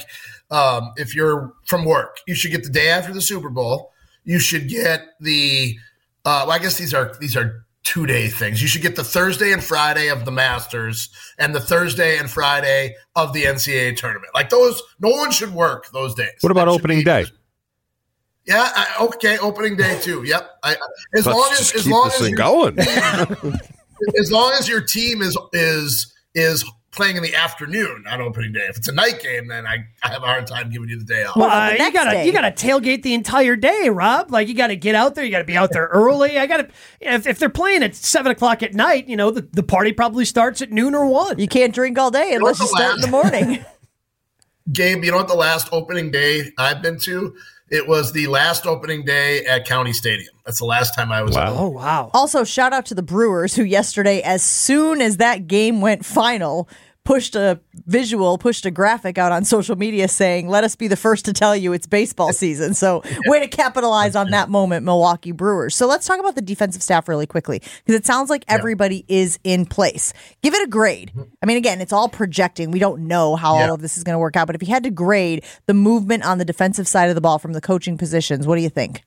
Speaker 11: um, if you're from work, you should get the day after the Super Bowl. You should get the. Uh, well, I guess these are these are two day things. You should get the Thursday and Friday of the Masters and the Thursday and Friday of the NCAA tournament. Like those, no one should work those days.
Speaker 4: What about opening day?
Speaker 11: Yeah, I, okay, opening day too. Yep. I, as
Speaker 4: Let's
Speaker 11: long as
Speaker 4: just
Speaker 11: as long
Speaker 4: this
Speaker 11: as
Speaker 4: thing
Speaker 11: your-
Speaker 4: going.
Speaker 11: as long as your team is is is playing in the afternoon on opening day. If it's a night game, then I, I have a hard time giving you the day off.
Speaker 3: Well, uh, you gotta you gotta tailgate the entire day, Rob. Like you gotta get out there. You gotta be out there early. I gotta if, if they're playing at seven o'clock at night, you know the, the party probably starts at noon or one.
Speaker 1: You can't drink all day unless you start in the morning.
Speaker 11: Gabe, you know what the last opening day I've been to? It was the last opening day at County Stadium. That's the last time I was out.
Speaker 3: Oh wow!
Speaker 1: Also, shout out to the Brewers who yesterday, as soon as that game went final, pushed a visual, pushed a graphic out on social media saying, "Let us be the first to tell you it's baseball season." So, way to capitalize on that moment, Milwaukee Brewers. So, let's talk about the defensive staff really quickly because it sounds like everybody is in place. Give it a grade. I mean, again, it's all projecting. We don't know how
Speaker 11: Yeah.
Speaker 1: all of this is going to work out, but if you had to grade the movement on the defensive side of the ball from the coaching positions, what do you think?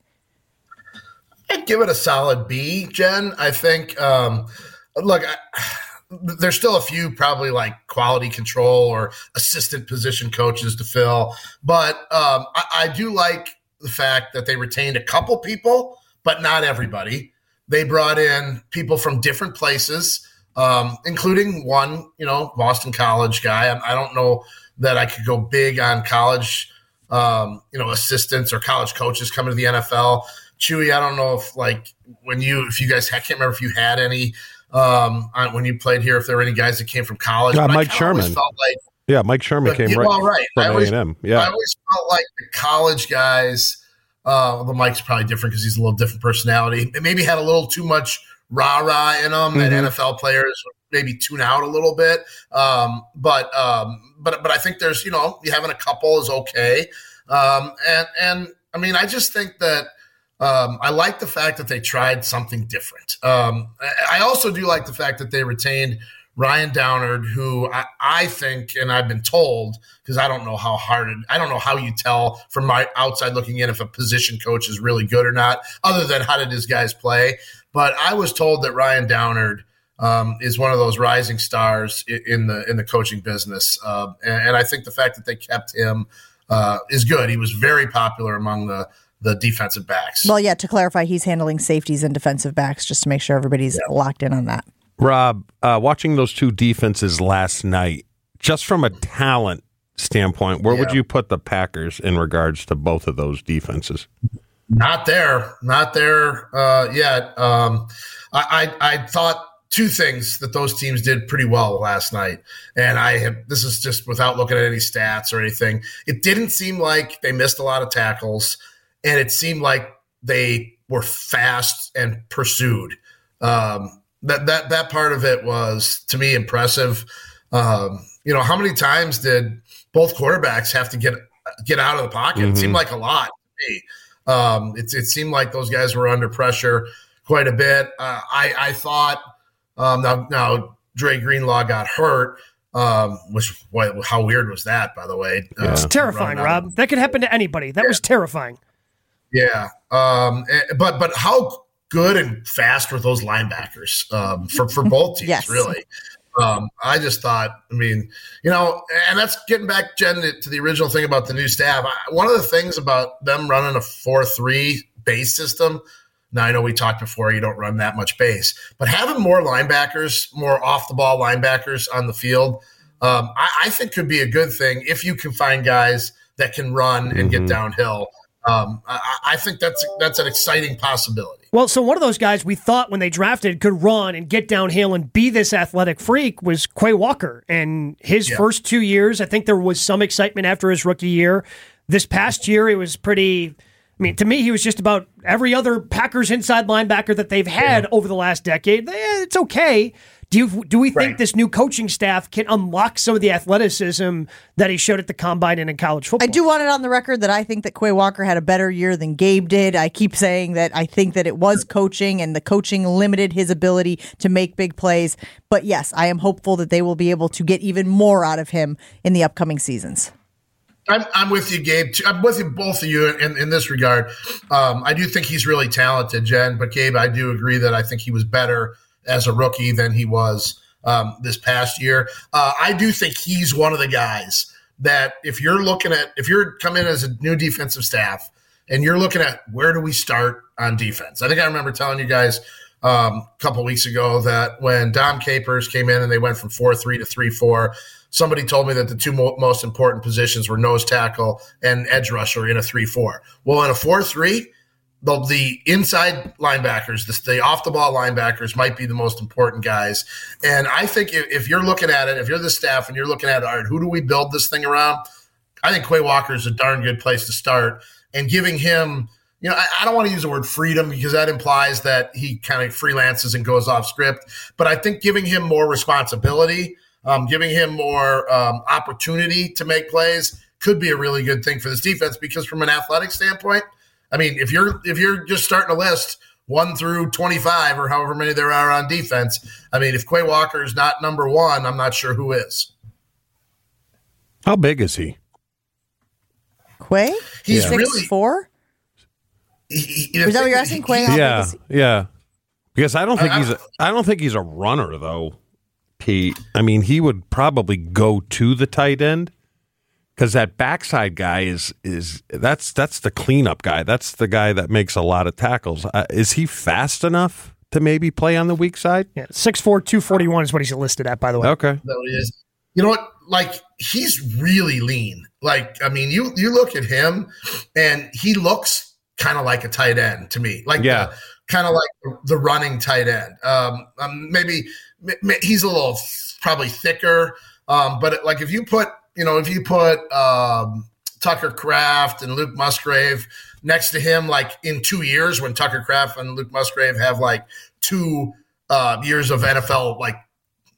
Speaker 11: I'd give it a solid B, Jen. I think. Um, look, I, there's still a few probably like quality control or assistant position coaches to fill, but um, I, I do like the fact that they retained a couple people, but not everybody. They brought in people from different places, um, including one, you know, Boston College guy. I, I don't know that I could go big on college, um, you know, assistants or college coaches coming to the NFL. Chewy, I don't know if like when you, if you guys, I can't remember if you had any um, on, when you played here, if there were any guys that came from college.
Speaker 4: Yeah, Mike Sherman.
Speaker 11: Felt like
Speaker 4: Yeah, Mike Sherman came
Speaker 11: yeah,
Speaker 4: right,
Speaker 11: well, right. I
Speaker 4: from A
Speaker 11: always-
Speaker 4: and M.
Speaker 11: I
Speaker 4: Yeah,
Speaker 11: always felt like the college guys. Uh, the Mike's probably different because he's a little different personality. It maybe had a little too much rah rah in them that
Speaker 4: Mhm.
Speaker 11: NFL players maybe tune out a little bit. Um, but um, but but I think there's you know having a couple is okay. Um, and and I mean I just think that um, I like the fact that they tried something different. Um, I also do like the fact that they retained Ryan Downard, who I, I think, and I've been told, because I don't know how hard, it, I don't know how you tell from my outside looking in if a position coach is really good or not, other than how did his guys play. But I was told that Ryan Downard um, is one of those rising stars in the in the coaching business, uh, and, and I think the fact that they kept him uh, is good. He was very popular among the the defensive backs.
Speaker 1: Well, yeah, to clarify, he's handling safeties and defensive backs just to make sure everybody's locked in on that.
Speaker 4: Rob, uh, watching those two defenses last night, just from a talent standpoint, where would you put the Packers in regards to both of those defenses?
Speaker 11: Not there, not there uh, yet. Um, I, I I thought two things that those teams did pretty well last night, and I have this is just without looking at any stats or anything. It didn't seem like they missed a lot of tackles, and it seemed like they were fast and pursued. Um, that that that part of it was to me impressive. Um, you know, how many times did both quarterbacks have to get get out of the pocket? It
Speaker 4: Mhm.
Speaker 11: seemed like a lot to me. Um, it, it seemed like those guys were under pressure quite a bit. Uh, I, I thought um, now, now Dre Greenlaw got hurt, um, which what, how weird was that, by the way? Uh,
Speaker 3: It's terrifying,
Speaker 11: running out of-
Speaker 3: Rob. That could happen to anybody. That was terrifying.
Speaker 11: Yeah, um, eh, but but how good and fast were those linebackers um, for for both teams?
Speaker 1: Yes.
Speaker 11: Really, um, I just thought. I mean, you know, and that's getting back, Jen, to, to the original thing about the new staff. I, one of the things about them running a four three base system. Now I know we talked before. You don't run that much base, but having more linebackers, more off the ball linebackers on the field, um, I, I think could be a good thing if you can find guys that can run and get
Speaker 4: Mhm.
Speaker 11: downhill. Um, I, I think that's that's an exciting possibility.
Speaker 3: Well, so one of those guys we thought when they drafted could run and get downhill and be this athletic freak was Quay Walker. And his
Speaker 11: Yeah.
Speaker 3: first two years, I think there was some excitement after his rookie year. This past year, it was pretty. I mean, to me, he was just about every other Packers inside linebacker that they've had over the last decade. Eh, It's okay. Do you do we think
Speaker 11: Right.
Speaker 3: this new coaching staff can unlock some of the athleticism that he showed at the combine and in college football?
Speaker 1: I do want it on the record that I think that Quay Walker had a better year than Gabe did. I keep saying that I think that it was coaching and the coaching limited his ability to make big plays. But yes, I am hopeful that they will be able to get even more out of him in the upcoming seasons.
Speaker 11: I'm, I'm with you, Gabe. too. I'm with you, both of you, in, in this regard. Um, I do think he's really talented, Jen. But Gabe, I do agree that I think he was better as a rookie than he was um, this past year. Uh, I do think he's one of the guys that if you're looking at if you're coming as a new defensive staff and you're looking at where do we start on defense. I think I remember telling you guys um, a couple weeks ago that when Dom Capers came in and they went from four three to three four, somebody told me that the two mo- most important positions were nose tackle and edge rusher in a three four. Well, in a four three the, the inside linebackers, the, the off the ball linebackers might be the most important guys. And I think if, if, you're looking at it, if you're the staff and you're looking at, all right, who do we build this thing around? I think Quay Walker is a darn good place to start. And giving him, you know, I, I don't want to use the word freedom because that implies that he kind of freelances and goes off script. But I think giving him more responsibility, um, giving him more um, opportunity to make plays could be a really good thing for this defense because from an athletic standpoint – I mean, if you're if you're just starting a list one through twenty five or however many there are on defense, I mean, if Quay Walker is not number one, I'm not sure who is.
Speaker 4: How big is he?
Speaker 1: Quay?
Speaker 11: He's
Speaker 1: six
Speaker 11: really
Speaker 1: four.
Speaker 11: He, he,
Speaker 1: Is that what you're asking, Quay? How
Speaker 4: Yeah,
Speaker 1: he?
Speaker 4: yeah. Because I don't think
Speaker 11: I-
Speaker 4: he's a, I don't think he's a runner though. Pete. I mean, he would probably go to the tight end because that backside guy is is that's that's the cleanup guy. That's the guy that makes a lot of tackles. Uh, is he fast enough to maybe play on the weak side?
Speaker 3: Yeah, 6'4", 241 is what he's listed at, by the way.
Speaker 4: Okay.
Speaker 11: That what he is. You know what? Like he's really lean. Like I mean, you you look at him, and he looks kind of like a tight end to me. Like
Speaker 4: Yeah.
Speaker 11: kind of like the running tight end. Um, um maybe m- m- he's a little probably thicker. Um, but like if you put you know if you put um, Tucker Kraft and Luke Musgrave next to him, like in two years when Tucker Kraft and Luke Musgrave have like two uh, years of NFL like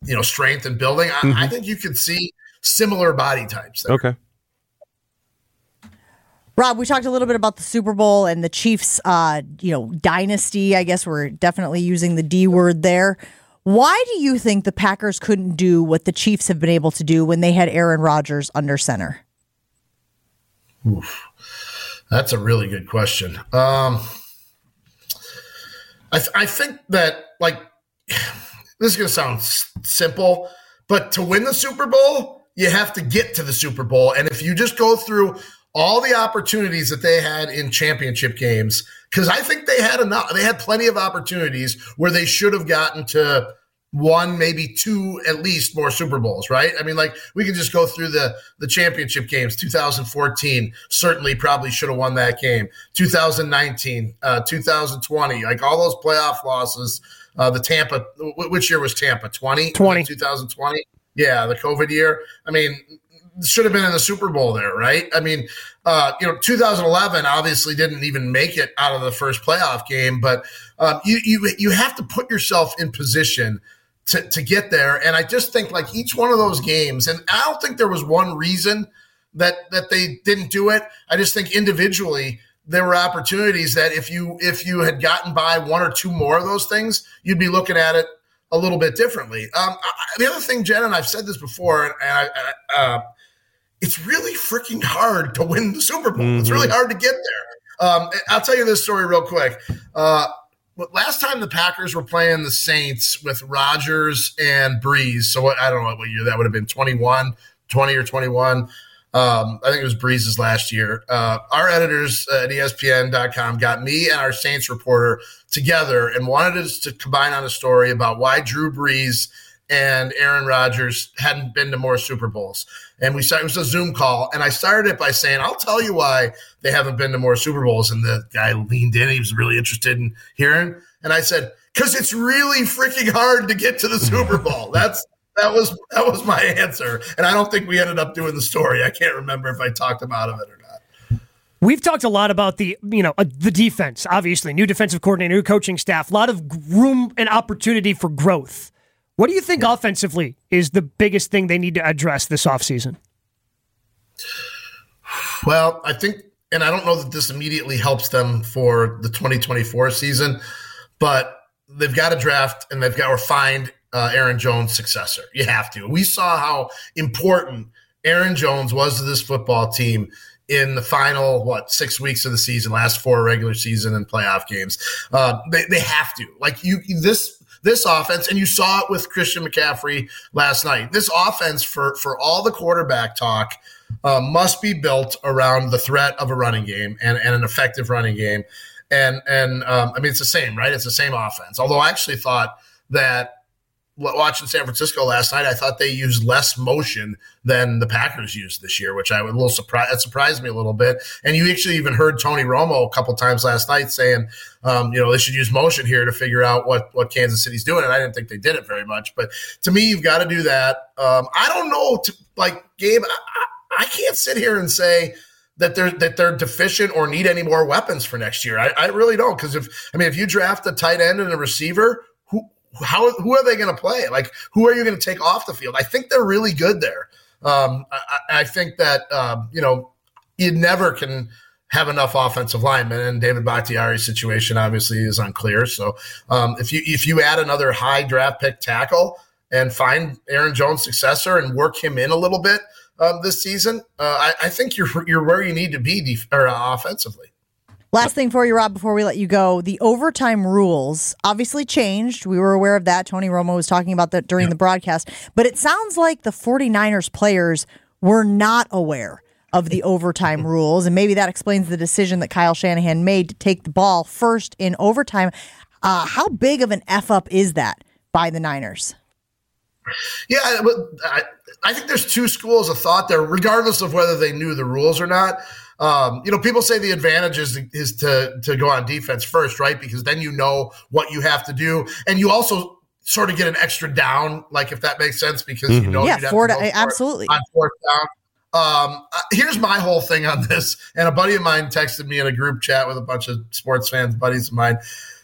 Speaker 11: you know strength and building, I, I think you could see similar body types. There.
Speaker 4: Okay.
Speaker 1: Rob, we talked a little bit about the Super Bowl and the Chiefs, uh, you know, dynasty. I guess we're definitely using the D word there. Why do you think the Packers couldn't do what the Chiefs have been able to do when they had Aaron Rodgers under center?
Speaker 11: Oof. That's a really good question. Um, I, th- I think that like this is going to sound s- simple, but to win the Super Bowl, you have to get to the Super Bowl, and if you just go through all the opportunities that they had in championship games, because I think they had enough, they had plenty of opportunities where they should have gotten to one, maybe two, at least more Super Bowls, right? I mean, like we can just go through the the championship games. 2014 certainly probably should have won that game. 2019, uh, 2020, like all those playoff losses. Uh, the Tampa, which year was Tampa? 20,
Speaker 3: 20.
Speaker 11: 2020. Yeah, the COVID year. I mean, should have been in the Super Bowl there, right? I mean, uh, you know, 2011 obviously didn't even make it out of the first playoff game, but um, you you you have to put yourself in position to to get there. And I just think like each one of those games, and I don't think there was one reason that that they didn't do it. I just think individually there were opportunities that if you if you had gotten by one or two more of those things, you'd be looking at it a little bit differently. Um, I, the other thing, Jen, and I've said this before, and I, I, uh, it's really freaking hard to win the Super Bowl. It's really hard to get there. Um, I'll tell you this story real quick. Uh, last time the Packers were playing the Saints with Rodgers and Brees, so what, I don't know what year that would have been 21, 20 or 21. Um, I think it was Brees's last year. Uh, our editors at ESPN.com got me and our Saints reporter together and wanted us to combine on a story about why Drew Brees and Aaron Rodgers hadn't been to more Super Bowls. And we started, it was a Zoom call, and I started it by saying, I'll tell you why they haven't been to more Super Bowls. And the guy leaned in, he was really interested in hearing. And I said, because it's really freaking hard to get to the Super Bowl. That's that was that was my answer. And I don't think we ended up doing the story. I can't remember if I talked him out of it or not.
Speaker 3: We've talked a lot about the you know uh, the defense. Obviously, new defensive coordinator, new coaching staff, a lot of room and opportunity for growth. What do you think offensively is the biggest thing they need to address this offseason?
Speaker 11: Well, I think, and I don't know that this immediately helps them for the 2024 season, but they've got to draft and they've got to find uh, Aaron Jones' successor. You have to. We saw how important Aaron Jones was to this football team in the final what six weeks of the season, last four regular season and playoff games. Uh, they they have to like you this. This offense, and you saw it with Christian McCaffrey last night. This offense, for for all the quarterback talk, uh, must be built around the threat of a running game and, and an effective running game. And and um, I mean, it's the same, right? It's the same offense. Although I actually thought that watching San Francisco last night, I thought they used less motion than the Packers used this year, which I was a little surprised. That surprised me a little bit. And you actually even heard Tony Romo a couple times last night saying, um, you know, they should use motion here to figure out what what Kansas City's doing. And I didn't think they did it very much. But to me, you've got to do that. Um, I don't know, to, like Gabe. I, I can't sit here and say that they're that they're deficient or need any more weapons for next year. I, I really don't because if I mean if you draft a tight end and a receiver, how who are they going to play? Like who are you going to take off the field? I think they're really good there. Um, I, I, think that um, you know you never can have enough offensive linemen, and David Bakhtiari's situation obviously is unclear. So um, if you if you add another high draft pick tackle and find Aaron Jones' successor and work him in a little bit um, this season, uh, I, I, think you're you're where you need to be def- or, uh, offensively.
Speaker 1: Last thing for you, Rob, before we let you go, the overtime rules obviously changed. We were aware of that. Tony Romo was talking about that during the broadcast, but it sounds like the 49ers players were not aware of the overtime rules, and maybe that explains the decision that Kyle Shanahan made to take the ball first in overtime. Uh, how big of an f up is that by the Niners?
Speaker 11: Yeah, I, I think there's two schools of thought there, regardless of whether they knew the rules or not. Um, you know, people say the advantage is, is to to go on defense first, right? Because then you know what you have to do, and you also sort of get an extra down, like if that makes sense, because mm-hmm. you know,
Speaker 1: yeah, four absolutely
Speaker 11: on fourth down. Um, uh, here's my whole thing on this, and a buddy of mine texted me in a group chat with a bunch of sports fans, buddies of mine.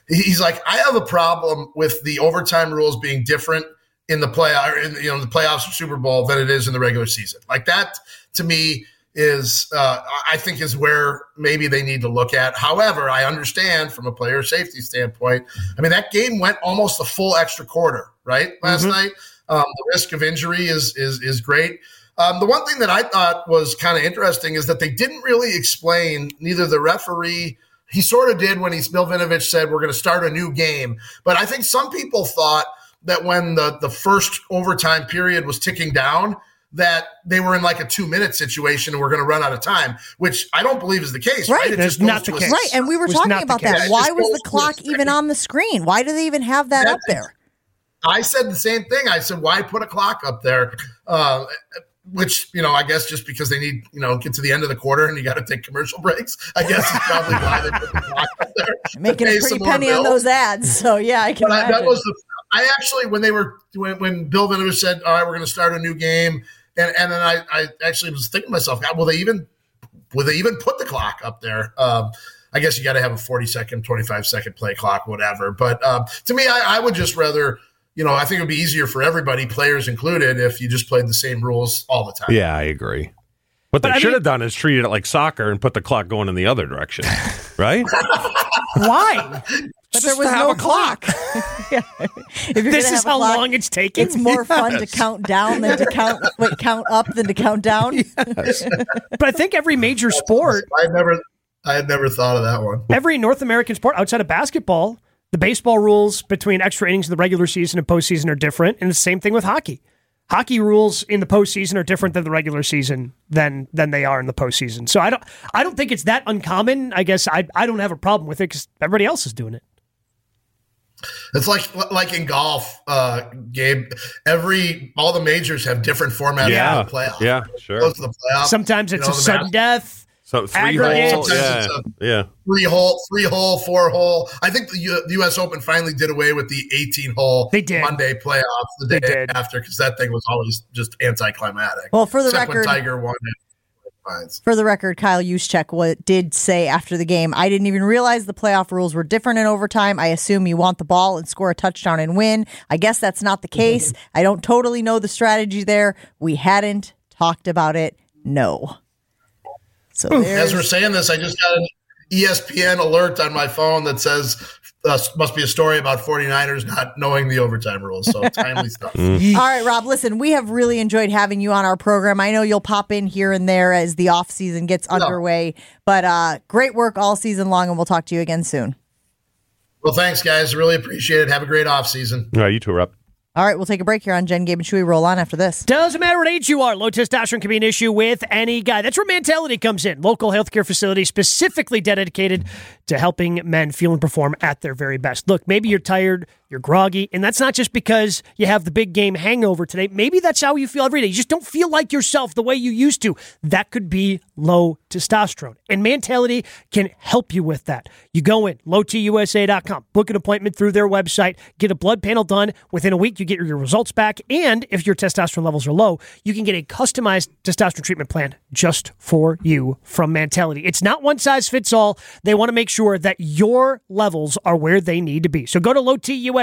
Speaker 11: He's like, I have a problem with the overtime rules being different in the play, in, you know, the playoffs or Super Bowl than it is in the regular season. Like that to me is, uh, I think, is where maybe they need to look at. However, I understand from a player safety standpoint. I mean, that game went almost a full extra quarter, right? Last mm-hmm. night, um, the risk of injury is is is great. Um, the one thing that I thought was kind of interesting is that they didn't really explain neither the referee. He sort of did when he Bill Vinovich said we're going to start a new game, but I think some people thought that when the the first overtime period was ticking down, that they were in like a two minute situation and we're going to run out of time, which I don't believe is the case.
Speaker 1: Right,
Speaker 11: right?
Speaker 1: That's not the case. Right, and we were talking about that. Why was the clock even on the screen? Why do they even have that up there?
Speaker 11: I said the same thing. I said, why put a clock up there? Uh, which you know, I guess just because they need you know get to the end of the quarter and you got to take commercial breaks. I guess is probably why they put the clock up there.
Speaker 1: Making a pretty penny on those ads, so yeah, I can.
Speaker 11: I, that was the I actually, when they were when, when Bill Vinovich said, "All right, we're going to start a new game," and and then I, I actually was thinking to myself, God, will they even will they even put the clock up there? Um, I guess you got to have a forty second, twenty five second play clock, whatever. But um, to me, I, I would just rather you know, I think it would be easier for everybody, players included, if you just played the same rules all the time.
Speaker 4: Yeah, I agree. What they should mean, have done is treated it like soccer and put the clock going in the other direction, right?
Speaker 3: Why?
Speaker 1: But there was no clock.
Speaker 3: this is how clock, long it's taking.
Speaker 1: It's more yes. fun to count down than to count wait, count up than to count down. Yes.
Speaker 3: but I think every major sport
Speaker 11: I never I had never thought of that one.
Speaker 3: Every North American sport outside of basketball, the baseball rules between extra innings of the regular season and postseason are different, and the same thing with hockey hockey rules in the postseason are different than the regular season than than they are in the postseason. So I don't I don't think it's that uncommon. I guess I I don't have a problem with it because everybody else is doing it.
Speaker 11: It's like like in golf, uh, Gabe. Every all the majors have different formats
Speaker 4: yeah.
Speaker 11: the playoff.
Speaker 4: Yeah, sure.
Speaker 11: Goes to the playoff.
Speaker 3: Sometimes it's you know, a sudden death.
Speaker 4: So three hole, yeah, yeah.
Speaker 11: Three hole, three hole, four hole. I think the, U- the, U.S. Open finally did away with the 18 hole
Speaker 3: they did.
Speaker 11: Monday playoffs the day after because that thing was always just anticlimactic.
Speaker 1: Well, for the Except record,
Speaker 11: Tiger won
Speaker 1: it. For the record, Kyle Juszczyk what did say after the game, I didn't even realize the playoff rules were different in overtime. I assume you want the ball and score a touchdown and win. I guess that's not the case. Mm-hmm. I don't totally know the strategy there. We hadn't talked about it. No.
Speaker 11: So as we're saying this, I just got an ESPN alert on my phone that says uh, must be a story about 49ers not knowing the overtime rules. So timely stuff.
Speaker 1: Mm. All right, Rob, listen, we have really enjoyed having you on our program. I know you'll pop in here and there as the off season gets underway, but uh, great work all season long, and we'll talk to you again soon.
Speaker 11: Well, thanks, guys. Really appreciate it. Have a great off season.
Speaker 4: All right, you too, are up.
Speaker 1: All right, we'll take a break here on Jen, Gabe, and Chewy. Roll on after this.
Speaker 3: Doesn't matter what age you are, low testosterone can be an issue with any guy. That's where Mantality comes in. Local healthcare facility specifically dedicated to helping men feel and perform at their very best. Look, maybe you're tired, you're groggy, and that's not just because you have the big game hangover today. Maybe that's how you feel every day. You just don't feel like yourself the way you used to. That could be low testosterone. And Mantality can help you with that. You go in, lowtusa.com, book an appointment through their website, get a blood panel done. Within a week, you get your results back. And if your testosterone levels are low, you can get a customized testosterone treatment plan just for you from Mantality. It's not one size fits all. They want to make sure that your levels are where they need to be. So go to lowtusa.com.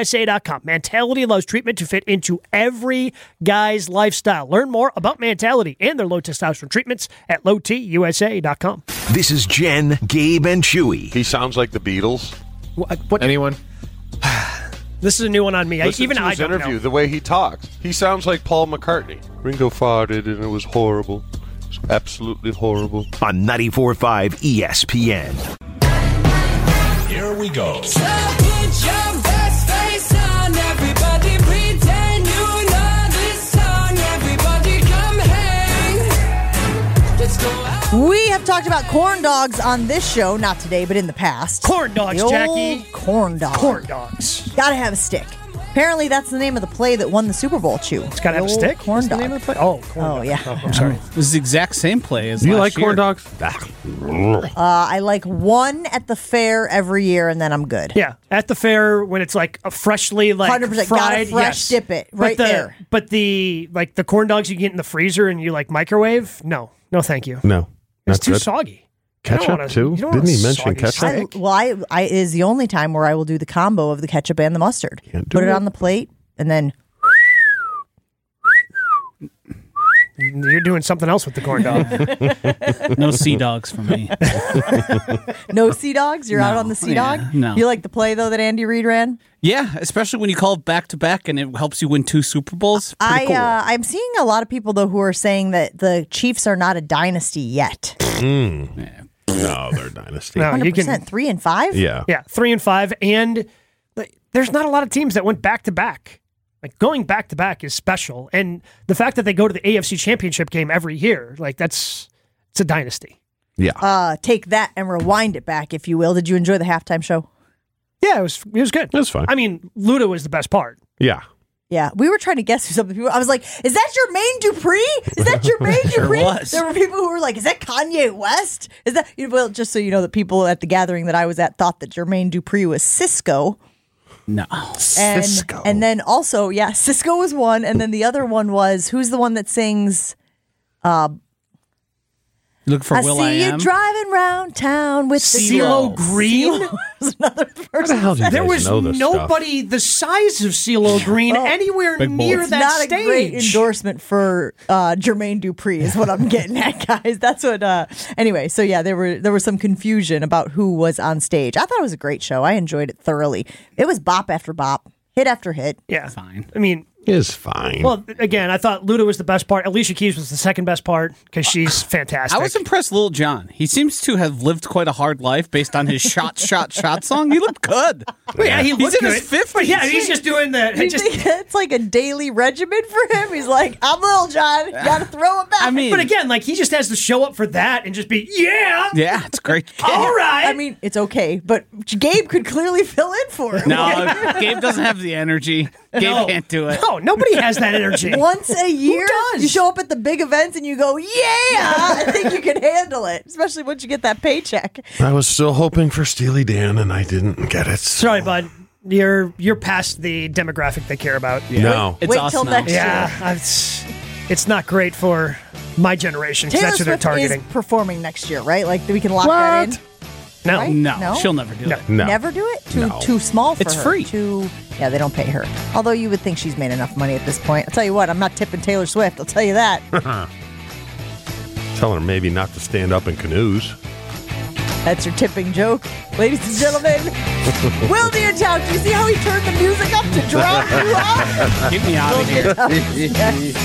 Speaker 3: Mantality allows treatment to fit into every guy's lifestyle. Learn more about Mantality and their low testosterone treatments at lowtusa.com.
Speaker 7: This is Jen, Gabe, and Chewy.
Speaker 4: He sounds like the Beatles.
Speaker 3: What, what,
Speaker 8: Anyone?
Speaker 3: this is a new one on me. I,
Speaker 4: Listen
Speaker 3: even
Speaker 4: to
Speaker 3: I
Speaker 4: his
Speaker 3: don't
Speaker 4: interview,
Speaker 3: know.
Speaker 4: the way he talks. He sounds like Paul McCartney. Ringo farted and it was horrible. It was absolutely horrible.
Speaker 7: On 94.5 ESPN.
Speaker 12: Here we go.
Speaker 1: We have talked about corn dogs on this show, not today, but in the past.
Speaker 3: Corn dogs,
Speaker 1: The old
Speaker 3: Jackie.
Speaker 1: Corn dogs.
Speaker 3: Corn dogs.
Speaker 1: Gotta have a stick. Apparently, that's the name of the play that won the Super Bowl. Chew. It's
Speaker 3: gotta have a stick?
Speaker 1: Corn
Speaker 3: What's the name of the play? Oh, corn
Speaker 1: oh
Speaker 3: dog.
Speaker 1: yeah.
Speaker 3: Oh, I'm sorry.
Speaker 5: This is the exact same play as
Speaker 4: Do you
Speaker 5: last
Speaker 4: like corn dogs?
Speaker 1: Uh, I like one at the fair every year, and then I'm good.
Speaker 3: Yeah, at the fair when it's like a freshly like
Speaker 1: 100%, gotta
Speaker 3: fried,
Speaker 1: fresh
Speaker 3: yes.
Speaker 1: dip it
Speaker 3: But
Speaker 1: right
Speaker 3: the-
Speaker 1: there.
Speaker 3: But the like the corn dogs you get in the freezer and you like microwave, no, no, thank you.
Speaker 4: No.
Speaker 3: It's
Speaker 4: Not
Speaker 3: too
Speaker 4: good.
Speaker 3: soggy.
Speaker 4: Ketchup
Speaker 3: wanna-
Speaker 4: too? Didn't he mention ketchup?
Speaker 1: I, well, I, I it is the only time where I will do the combo of the ketchup and the mustard.
Speaker 4: Can't do
Speaker 1: Put it
Speaker 4: it.
Speaker 1: on the plate, and then
Speaker 3: You're doing something else with the corn dog.
Speaker 5: No sea dogs for me.
Speaker 1: no sea dogs. You're out on the sea
Speaker 5: yeah,
Speaker 1: dog.
Speaker 5: no.
Speaker 1: You like the play though that Andy Reid ran?
Speaker 5: yeah, especially when you call back to back and it helps you win two Super Bowls. Pretty
Speaker 1: I
Speaker 5: cool.
Speaker 1: uh, I'm seeing a lot of people though who are saying that the Chiefs are not a dynasty yet.
Speaker 4: Mm. No, they're a dynasty.
Speaker 3: No, you
Speaker 1: Hundred
Speaker 3: can.
Speaker 1: percent, three and five.
Speaker 4: Yeah.
Speaker 3: Yeah, three and five, and like, there's not a lot of teams that went back to back. Like going back to back is special, and the fact that they go to the AFC Championship game every year, like that's it's a dynasty.
Speaker 4: Yeah.
Speaker 1: Uh, take that and rewind it back, if you will. Did you enjoy the halftime show?
Speaker 3: Yeah, it was it was good.
Speaker 4: It was fun.
Speaker 3: I mean, Luda was the best part.
Speaker 4: Yeah.
Speaker 1: Yeah, we were trying to guess who some of the people. I was like, "Is that Jermaine Dupri? Is that Jermaine
Speaker 5: Sure
Speaker 1: Dupri?"
Speaker 5: was.
Speaker 1: There were people who were like, "Is that Kanye West?" Is that you know, well? Just so you know, the people at the gathering that I was at thought that Jermaine Dupri was Sisqo,
Speaker 5: no.
Speaker 1: and
Speaker 4: Sisqo.
Speaker 1: and then also, yeah, Sisqo was one, and then the other one was who's the one that sings uh,
Speaker 5: Look for
Speaker 1: I
Speaker 5: Will
Speaker 1: see
Speaker 5: I
Speaker 1: you
Speaker 5: Am.
Speaker 1: driving round town with the
Speaker 3: CeeLo Green?
Speaker 1: CeeLo was another person.
Speaker 4: hell do you
Speaker 3: There
Speaker 4: guys
Speaker 3: was
Speaker 4: know this stuff?
Speaker 3: nobody the size of CeeLo Green anywhere
Speaker 5: Big
Speaker 3: near
Speaker 5: boys.
Speaker 3: that
Speaker 1: not
Speaker 3: stage.
Speaker 1: a great endorsement for uh, Jermaine Dupri is what I'm getting at, guys. That's what. Uh, anyway, so yeah, there were there was some confusion about who was on stage. I thought it was a great show. I enjoyed it thoroughly. It was bop after bop, hit after hit.
Speaker 3: yeah,
Speaker 5: Fine.
Speaker 3: I mean,
Speaker 4: Is fine.
Speaker 3: well, again, I thought Luda was the best part. Alicia Keys was the second best part because she's fantastic.
Speaker 5: I was impressed, Lil Jon. He seems to have lived quite a hard life based on his shot, shot, shot song. He looked good.
Speaker 3: Well, yeah, he
Speaker 5: He's
Speaker 3: looked
Speaker 5: in his
Speaker 3: good.
Speaker 5: 50s.
Speaker 3: Yeah, he's just doing that.
Speaker 1: You
Speaker 3: Just,
Speaker 1: it's like a daily regimen for him? He's like, I'm little John, got to throw it back.
Speaker 5: I mean,
Speaker 3: but again, like he just has to show up for that and just be yeah.
Speaker 5: yeah, it's great.
Speaker 3: All right.
Speaker 1: I mean, it's okay, but Gabe could clearly fill in for him.
Speaker 5: No, Gabe doesn't have the energy. Gabe
Speaker 3: No.
Speaker 5: can't do it.
Speaker 3: No, nobody has that energy.
Speaker 1: Once a year,
Speaker 3: does?
Speaker 1: you show up at the big events and you go, "Yeah, I think you can handle it." Especially once you get that paycheck.
Speaker 4: I was still hoping for Steely Dan and I didn't get it.
Speaker 3: Sorry, bud. You're you're past the demographic they care about.
Speaker 4: No.
Speaker 5: It's
Speaker 1: Wait
Speaker 5: us
Speaker 1: till
Speaker 5: now.
Speaker 1: next
Speaker 3: Yeah, it's it's not great for my generation 'cause
Speaker 1: Taylor
Speaker 3: that's who they're
Speaker 1: Swift
Speaker 3: targeting.
Speaker 1: is performing next year, right? Like we can lock that in.
Speaker 3: No,
Speaker 1: right?
Speaker 5: No,
Speaker 1: No?
Speaker 5: she'll never do
Speaker 3: No.
Speaker 5: it.
Speaker 4: No.
Speaker 1: Never do it. Too
Speaker 4: No.
Speaker 1: too small for
Speaker 5: It's
Speaker 1: her.
Speaker 5: free.
Speaker 1: Too yeah, they don't pay her. Although you would think she's made enough money at this point. I'll tell you what, I'm not tipping Taylor Swift. I'll tell you that.
Speaker 4: Telling her maybe not to stand up in canoes.
Speaker 1: That's your tipping joke, ladies and gentlemen. Will Town, do you see how he turned the music up to drown you out?
Speaker 5: Get me out of here.
Speaker 1: Yes.